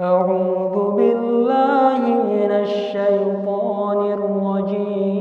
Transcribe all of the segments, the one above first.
أعوذ بالله من الشيطان الرجيم.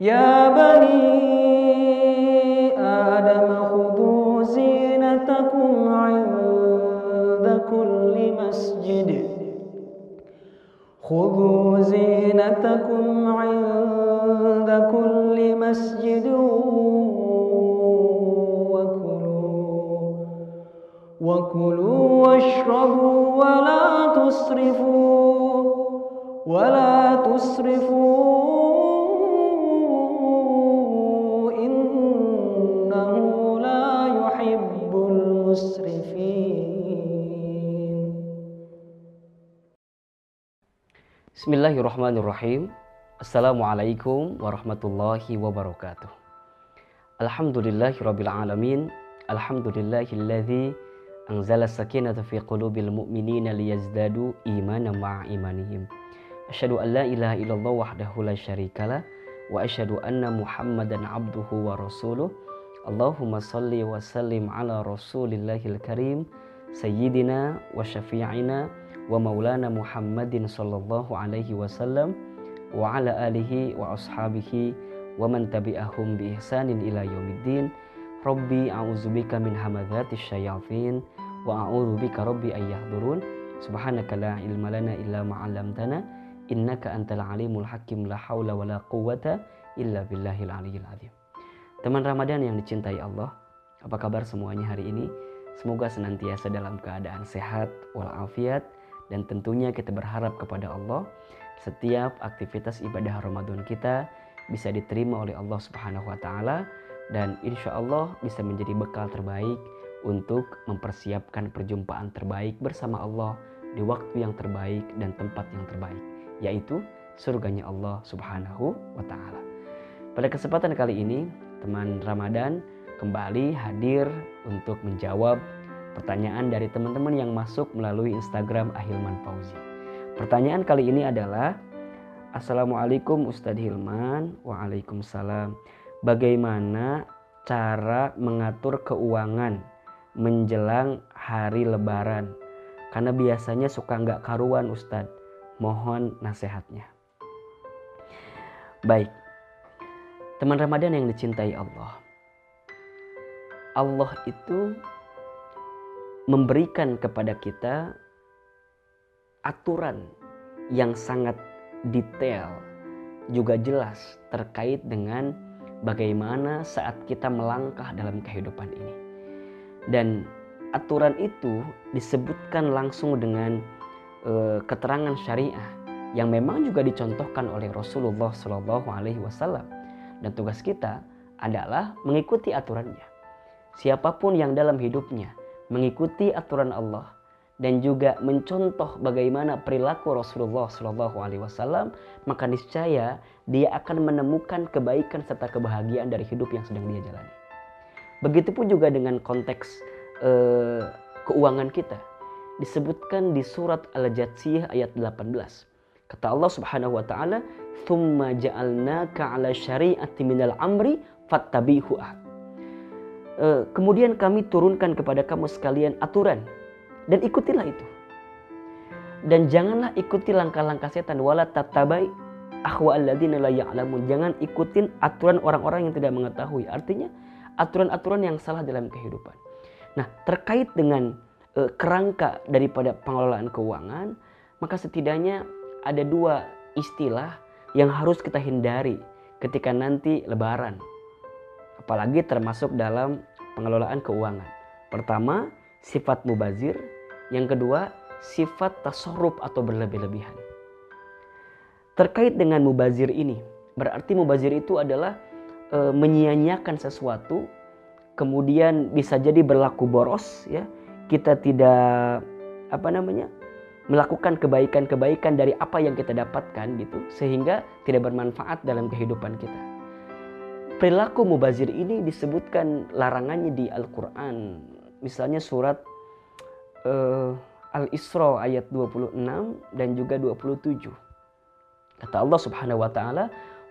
يا بني آدم خذوا زينتكم عند كل مسجد. خذوا زينتكم عند كل مسجد وكلوا واشربوا ولا تسرفوا ولا تسرفوا. إنه لا يحب المسرفين. بسم الله الرحمن الرحيم. السلام عليكم ورحمة الله وبركاته. الحمد لله رب العالمين. الحمد لله الذي أنزل السكينة في قلوب المؤمنين ليزدادوا إيمانا مع إيمانهم. أشهد أن لا إله إلا الله وحده لا شريك له وأشهد أن محمدا عبده ورسوله. اللهم صل وسلم على رسول الله الكريم سيدنا وشفيعنا ومولانا محمد صلى الله عليه وسلم وعلى آله وأصحابه ومن تبعهم بإحسان إلى يوم الدين. ربي أعوذ بك من همذات الشياطين wa a'udzubika rabbi ay yahdurun. Subhanaka la ilma lana illa ma 'allamtana. Innaka antal alimul hakim. La haula wala quwwata illa billahil aliyyil azim. Teman Ramadan yang dicintai Allah, apa kabar semuanya hari ini? Semoga senantiasa dalam keadaan sehat walafiat dan tentunya kita berharap kepada Allah setiap aktivitas ibadah Ramadan kita bisa diterima oleh Allah Subhanahu wa taala dan insya Allah bisa menjadi bekal terbaik untuk mempersiapkan perjumpaan terbaik bersama Allah di waktu yang terbaik dan tempat yang terbaik yaitu surganya Allah Subhanahu wa taala. Pada kesempatan kali ini teman Ramadan kembali hadir untuk menjawab pertanyaan dari teman-teman yang masuk melalui Instagram Ahilman Fauzi. Pertanyaan kali ini adalah Assalamualaikum Ustadz Hilman Waalaikumsalam Bagaimana cara mengatur keuangan menjelang hari lebaran? Karena biasanya suka nggak karuan Ustadz Mohon nasihatnya Baik Teman Ramadan yang dicintai Allah Allah itu memberikan kepada kita aturan yang sangat detail juga jelas terkait dengan bagaimana saat kita melangkah dalam kehidupan ini. Dan aturan itu disebutkan langsung dengan e, keterangan syariah yang memang juga dicontohkan oleh Rasulullah Shallallahu Alaihi Wasallam. Dan tugas kita adalah mengikuti aturannya. Siapa pun yang dalam hidupnya mengikuti aturan Allah dan juga mencontoh bagaimana perilaku Rasulullah Shallallahu Alaihi Wasallam, maka niscaya dia akan menemukan kebaikan serta kebahagiaan dari hidup yang sedang dia jalani. Begitupun juga dengan konteks eh, keuangan kita disebutkan di surat Al-Jatsiyah ayat 18. Kata Allah Subhanahu wa taala, "Tsumma ja'alnaka 'ala syari'ati minal amri fattabi'hu." kemudian kami turunkan kepada kamu sekalian aturan dan ikutilah itu. Dan janganlah ikuti langkah-langkah setan wala tatabai ahwa alladzina la ya'lamun. Jangan ikutin aturan orang-orang yang tidak mengetahui. Artinya aturan-aturan yang salah dalam kehidupan. Nah, terkait dengan e, kerangka daripada pengelolaan keuangan, maka setidaknya ada dua istilah yang harus kita hindari ketika nanti lebaran. Apalagi termasuk dalam pengelolaan keuangan. Pertama, sifat mubazir. Yang kedua, sifat tasorub atau berlebih-lebihan. Terkait dengan mubazir ini, berarti mubazir itu adalah e, menyia-nyiakan sesuatu, kemudian bisa jadi berlaku boros, ya. Kita tidak apa namanya melakukan kebaikan-kebaikan dari apa yang kita dapatkan gitu, sehingga tidak bermanfaat dalam kehidupan kita. Perilaku mubazir ini disebutkan larangannya di Al-Quran. Misalnya surat uh, Al-Isra ayat 26 dan juga 27. Kata Allah Subhanahu wa taala,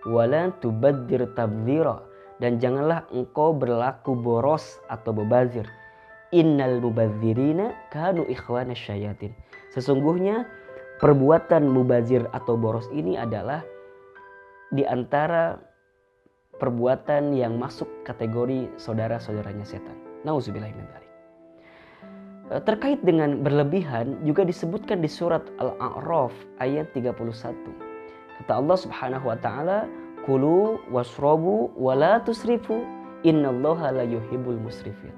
"Wala tubaddir tabdzira" dan janganlah engkau berlaku boros atau bebazir. innal mubadzirina kanu ikhwana syayatin. Sesungguhnya perbuatan mubazir atau boros ini adalah di antara perbuatan yang masuk kategori saudara-saudaranya setan. Nauzubillah min dzalik. E, terkait dengan berlebihan juga disebutkan di surat Al-A'raf ayat 31. Kata Allah Subhanahu wa taala, "Kulu wasrobu wa la tusrifu, innallaha la yuhibbul musrifin."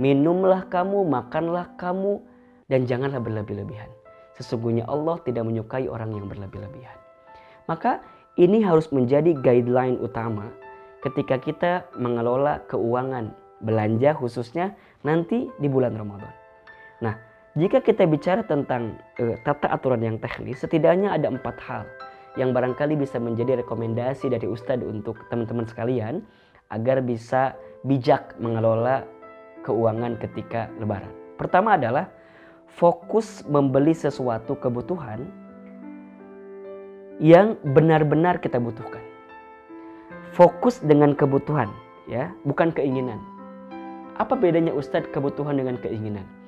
Minumlah kamu, makanlah kamu dan janganlah berlebih-lebihan. Sesungguhnya Allah tidak menyukai orang yang berlebih-lebihan. Maka ini harus menjadi guideline utama ketika kita mengelola keuangan belanja khususnya nanti di bulan Ramadan. Nah, jika kita bicara tentang uh, tata aturan yang teknis, setidaknya ada empat hal yang barangkali bisa menjadi rekomendasi dari Ustadz untuk teman-teman sekalian agar bisa bijak mengelola keuangan ketika lebaran. Pertama adalah fokus membeli sesuatu kebutuhan yang benar-benar kita butuhkan. Fokus dengan kebutuhan ya bukan keinginan. Apa bedanya Ustadz kebutuhan dengan keinginan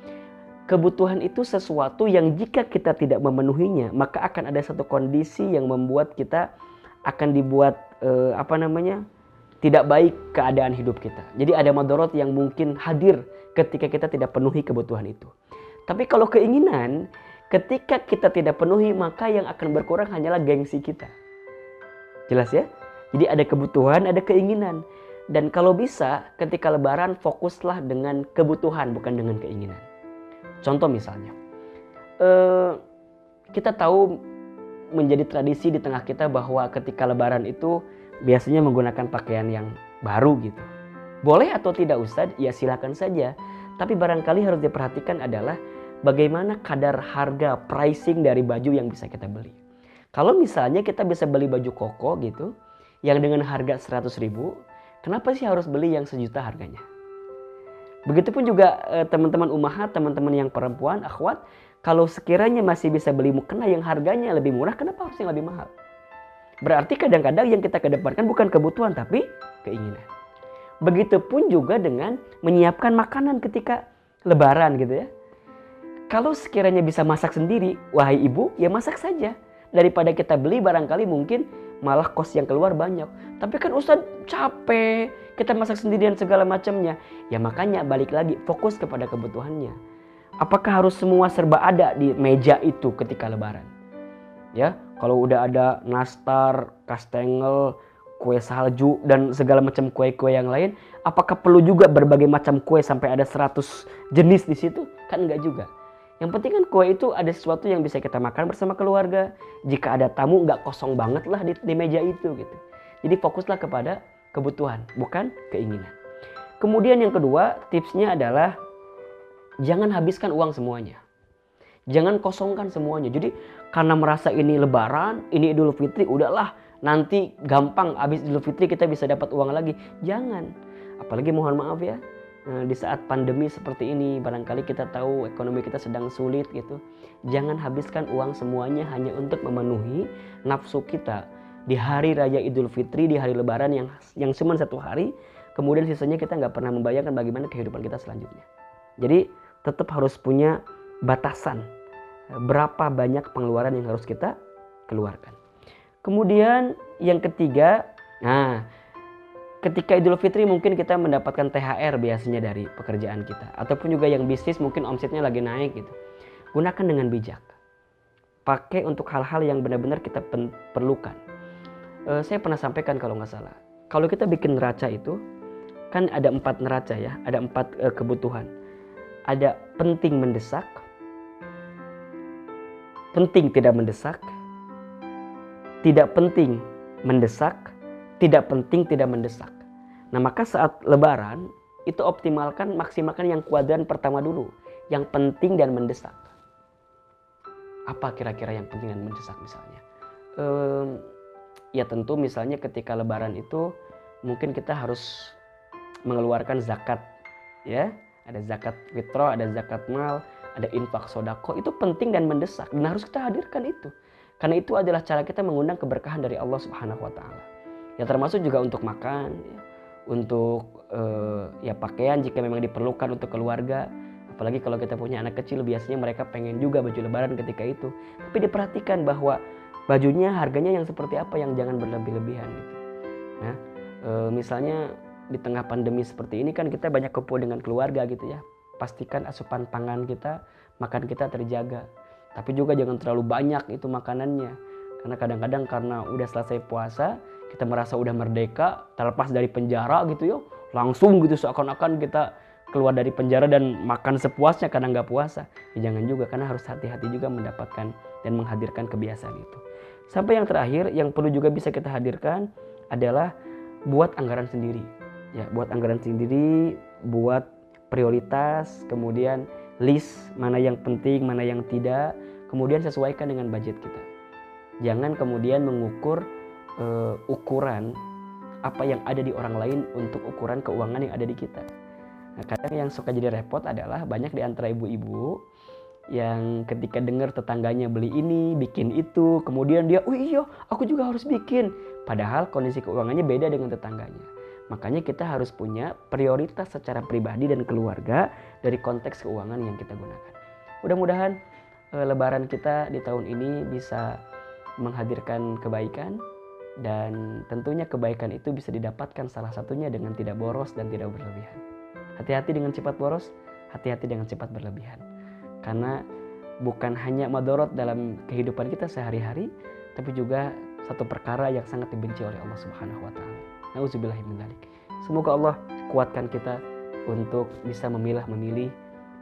kebutuhan itu sesuatu yang jika kita tidak memenuhinya maka akan ada satu kondisi yang membuat kita akan dibuat eh, apa namanya tidak baik keadaan hidup kita jadi ada madorot yang mungkin hadir ketika kita tidak penuhi kebutuhan itu tapi kalau keinginan ketika kita tidak penuhi maka yang akan berkurang hanyalah gengsi kita jelas ya jadi ada kebutuhan, ada keinginan. Dan kalau bisa ketika lebaran fokuslah dengan kebutuhan bukan dengan keinginan. Contoh misalnya, eh, kita tahu menjadi tradisi di tengah kita bahwa ketika lebaran itu biasanya menggunakan pakaian yang baru gitu. Boleh atau tidak Ustadz? Ya silakan saja. Tapi barangkali harus diperhatikan adalah bagaimana kadar harga pricing dari baju yang bisa kita beli. Kalau misalnya kita bisa beli baju koko gitu, yang dengan harga 100 ribu, kenapa sih harus beli yang sejuta harganya? Begitupun juga eh, teman-teman umahat, teman-teman yang perempuan, akhwat, kalau sekiranya masih bisa beli mukena yang harganya lebih murah, kenapa harus yang lebih mahal? Berarti kadang-kadang yang kita kedepankan bukan kebutuhan tapi keinginan. Begitupun juga dengan menyiapkan makanan ketika lebaran gitu ya. Kalau sekiranya bisa masak sendiri, wahai ibu, ya masak saja. Daripada kita beli barangkali mungkin malah kos yang keluar banyak. Tapi kan Ustadz capek, kita masak sendirian segala macamnya. Ya makanya balik lagi fokus kepada kebutuhannya. Apakah harus semua serba ada di meja itu ketika lebaran? Ya, kalau udah ada nastar, kastengel, kue salju dan segala macam kue-kue yang lain, apakah perlu juga berbagai macam kue sampai ada 100 jenis di situ? Kan enggak juga. Yang penting kan kue itu ada sesuatu yang bisa kita makan bersama keluarga. Jika ada tamu nggak kosong banget lah di, di meja itu gitu. Jadi fokuslah kepada kebutuhan, bukan keinginan. Kemudian yang kedua, tipsnya adalah jangan habiskan uang semuanya. Jangan kosongkan semuanya. Jadi karena merasa ini lebaran, ini Idul Fitri, udahlah nanti gampang habis Idul Fitri kita bisa dapat uang lagi. Jangan. Apalagi mohon maaf ya, Nah, di saat pandemi seperti ini barangkali kita tahu ekonomi kita sedang sulit gitu jangan habiskan uang semuanya hanya untuk memenuhi nafsu kita di hari raya Idul Fitri di hari Lebaran yang yang cuma satu hari kemudian sisanya kita nggak pernah membayangkan bagaimana kehidupan kita selanjutnya jadi tetap harus punya batasan berapa banyak pengeluaran yang harus kita keluarkan kemudian yang ketiga nah ketika Idul Fitri mungkin kita mendapatkan THR biasanya dari pekerjaan kita ataupun juga yang bisnis mungkin omsetnya lagi naik gitu. Gunakan dengan bijak. Pakai untuk hal-hal yang benar-benar kita perlukan. E, saya pernah sampaikan kalau nggak salah. Kalau kita bikin neraca itu kan ada empat neraca ya, ada empat e, kebutuhan. Ada penting mendesak, penting tidak mendesak, tidak penting mendesak, tidak penting, tidak mendesak. Nah, maka saat lebaran itu optimalkan, maksimalkan yang kuadran pertama dulu, yang penting dan mendesak. Apa kira-kira yang penting dan mendesak misalnya? Ehm, ya tentu misalnya ketika lebaran itu mungkin kita harus mengeluarkan zakat, ya. Ada zakat fitro, ada zakat mal, ada infak sodako. Itu penting dan mendesak dan harus kita hadirkan itu. Karena itu adalah cara kita mengundang keberkahan dari Allah Subhanahu Wa Taala. Ya termasuk juga untuk makan, ya. untuk eh, ya pakaian jika memang diperlukan untuk keluarga. Apalagi kalau kita punya anak kecil biasanya mereka pengen juga baju lebaran ketika itu. Tapi diperhatikan bahwa bajunya harganya yang seperti apa yang jangan berlebih-lebihan gitu. Nah e, misalnya di tengah pandemi seperti ini kan kita banyak kumpul dengan keluarga gitu ya. Pastikan asupan pangan kita makan kita terjaga. Tapi juga jangan terlalu banyak itu makanannya. Karena kadang-kadang karena udah selesai puasa kita merasa udah merdeka terlepas dari penjara gitu yo langsung gitu seakan-akan kita keluar dari penjara dan makan sepuasnya karena nggak puasa. Ya jangan juga karena harus hati-hati juga mendapatkan dan menghadirkan kebiasaan itu. Sampai yang terakhir yang perlu juga bisa kita hadirkan adalah buat anggaran sendiri. Ya, buat anggaran sendiri, buat prioritas, kemudian list mana yang penting, mana yang tidak, kemudian sesuaikan dengan budget kita. Jangan kemudian mengukur uh, ukuran apa yang ada di orang lain untuk ukuran keuangan yang ada di kita. Nah, kadang yang suka jadi repot adalah banyak di antara ibu-ibu yang ketika dengar tetangganya beli ini, bikin itu, kemudian dia, oh iya, aku juga harus bikin. Padahal kondisi keuangannya beda dengan tetangganya. Makanya kita harus punya prioritas secara pribadi dan keluarga dari konteks keuangan yang kita gunakan. Mudah-mudahan e, lebaran kita di tahun ini bisa menghadirkan kebaikan dan tentunya kebaikan itu bisa didapatkan salah satunya dengan tidak boros dan tidak berlebihan. Hati-hati dengan sifat boros, hati-hati dengan sifat berlebihan. Karena bukan hanya madorot dalam kehidupan kita sehari-hari, tapi juga satu perkara yang sangat dibenci oleh Allah Subhanahu wa taala. Semoga Allah kuatkan kita untuk bisa memilah memilih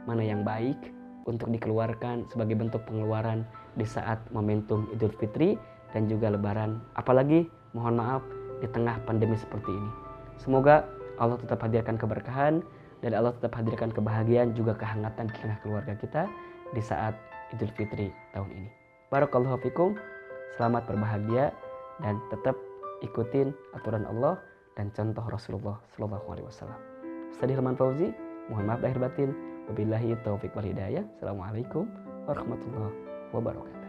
mana yang baik untuk dikeluarkan sebagai bentuk pengeluaran di saat momentum Idul Fitri dan juga lebaran. Apalagi mohon maaf di tengah pandemi seperti ini. Semoga Allah tetap hadirkan keberkahan dan Allah tetap hadirkan kebahagiaan juga kehangatan di tengah keluarga kita di saat Idul Fitri tahun ini. Barakallahu fikum. Selamat berbahagia dan tetap ikutin aturan Allah dan contoh Rasulullah Shallallahu Alaihi Wasallam. Ustaz Hilman Fauzi, mohon maaf lahir batin. Wabillahi taufiq wal hidayah. Assalamualaikum warahmatullahi wabarakatuh.